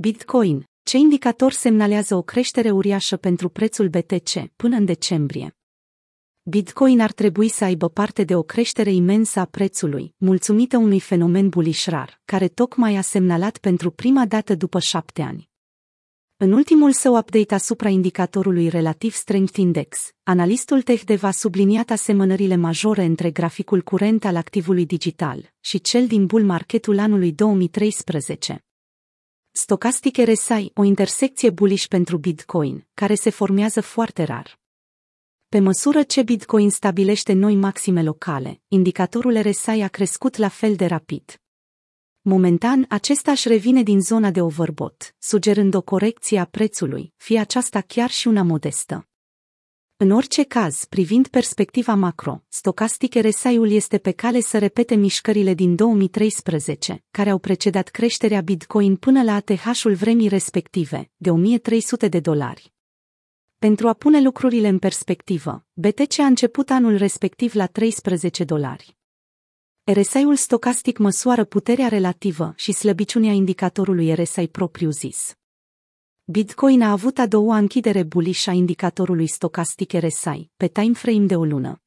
Bitcoin. Ce indicator semnalează o creștere uriașă pentru prețul BTC până în decembrie? Bitcoin ar trebui să aibă parte de o creștere imensă a prețului, mulțumită unui fenomen bullish rar, care tocmai a semnalat pentru prima dată după șapte ani. În ultimul său update asupra indicatorului relativ Strength Index, analistul TechDev a subliniat asemănările majore între graficul curent al activului digital și cel din bull marketul anului 2013. Stocastic RSI, o intersecție bullish pentru Bitcoin, care se formează foarte rar. Pe măsură ce Bitcoin stabilește noi maxime locale, indicatorul RSI a crescut la fel de rapid. Momentan, acesta își revine din zona de overbot, sugerând o corecție a prețului, fie aceasta chiar și una modestă. În orice caz, privind perspectiva macro, stocastic RSI-ul este pe cale să repete mișcările din 2013, care au precedat creșterea Bitcoin până la ATH-ul vremii respective, de 1300 de dolari. Pentru a pune lucrurile în perspectivă, BTC a început anul respectiv la 13 dolari. RSI-ul stocastic măsoară puterea relativă și slăbiciunea indicatorului RSI propriu-zis. Bitcoin a avut a doua închidere bullish a indicatorului stocastic RSI, pe timeframe de o lună.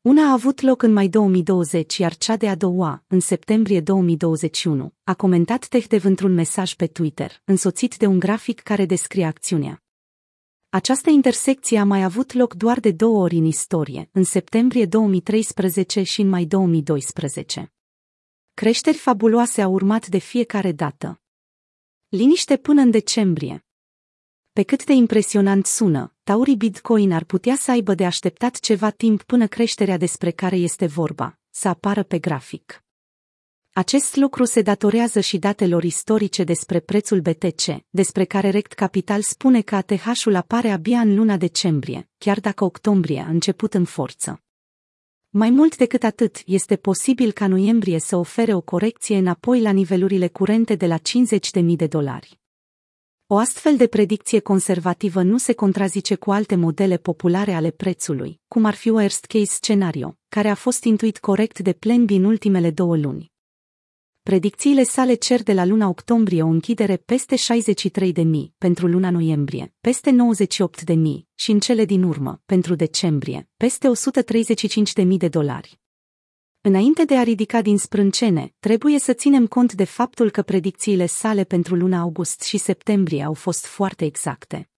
Una a avut loc în mai 2020, iar cea de a doua, în septembrie 2021, a comentat TechDev într-un mesaj pe Twitter, însoțit de un grafic care descrie acțiunea. Această intersecție a mai avut loc doar de două ori în istorie, în septembrie 2013 și în mai 2012. Creșteri fabuloase au urmat de fiecare dată. Liniște până în decembrie. Pe cât de impresionant sună, taurii Bitcoin ar putea să aibă de așteptat ceva timp până creșterea despre care este vorba, să apară pe grafic. Acest lucru se datorează și datelor istorice despre prețul BTC, despre care Rect Capital spune că ATH-ul apare abia în luna decembrie, chiar dacă octombrie a început în forță. Mai mult decât atât, este posibil ca noiembrie să ofere o corecție înapoi la nivelurile curente de la 50.000 de dolari. O astfel de predicție conservativă nu se contrazice cu alte modele populare ale prețului, cum ar fi worst case scenario, care a fost intuit corect de Plan în ultimele două luni. Predicțiile sale cer de la luna octombrie o închidere peste 63.000 pentru luna noiembrie, peste 98.000 și în cele din urmă, pentru decembrie, peste 135.000 de dolari. Înainte de a ridica din sprâncene, trebuie să ținem cont de faptul că predicțiile sale pentru luna august și septembrie au fost foarte exacte.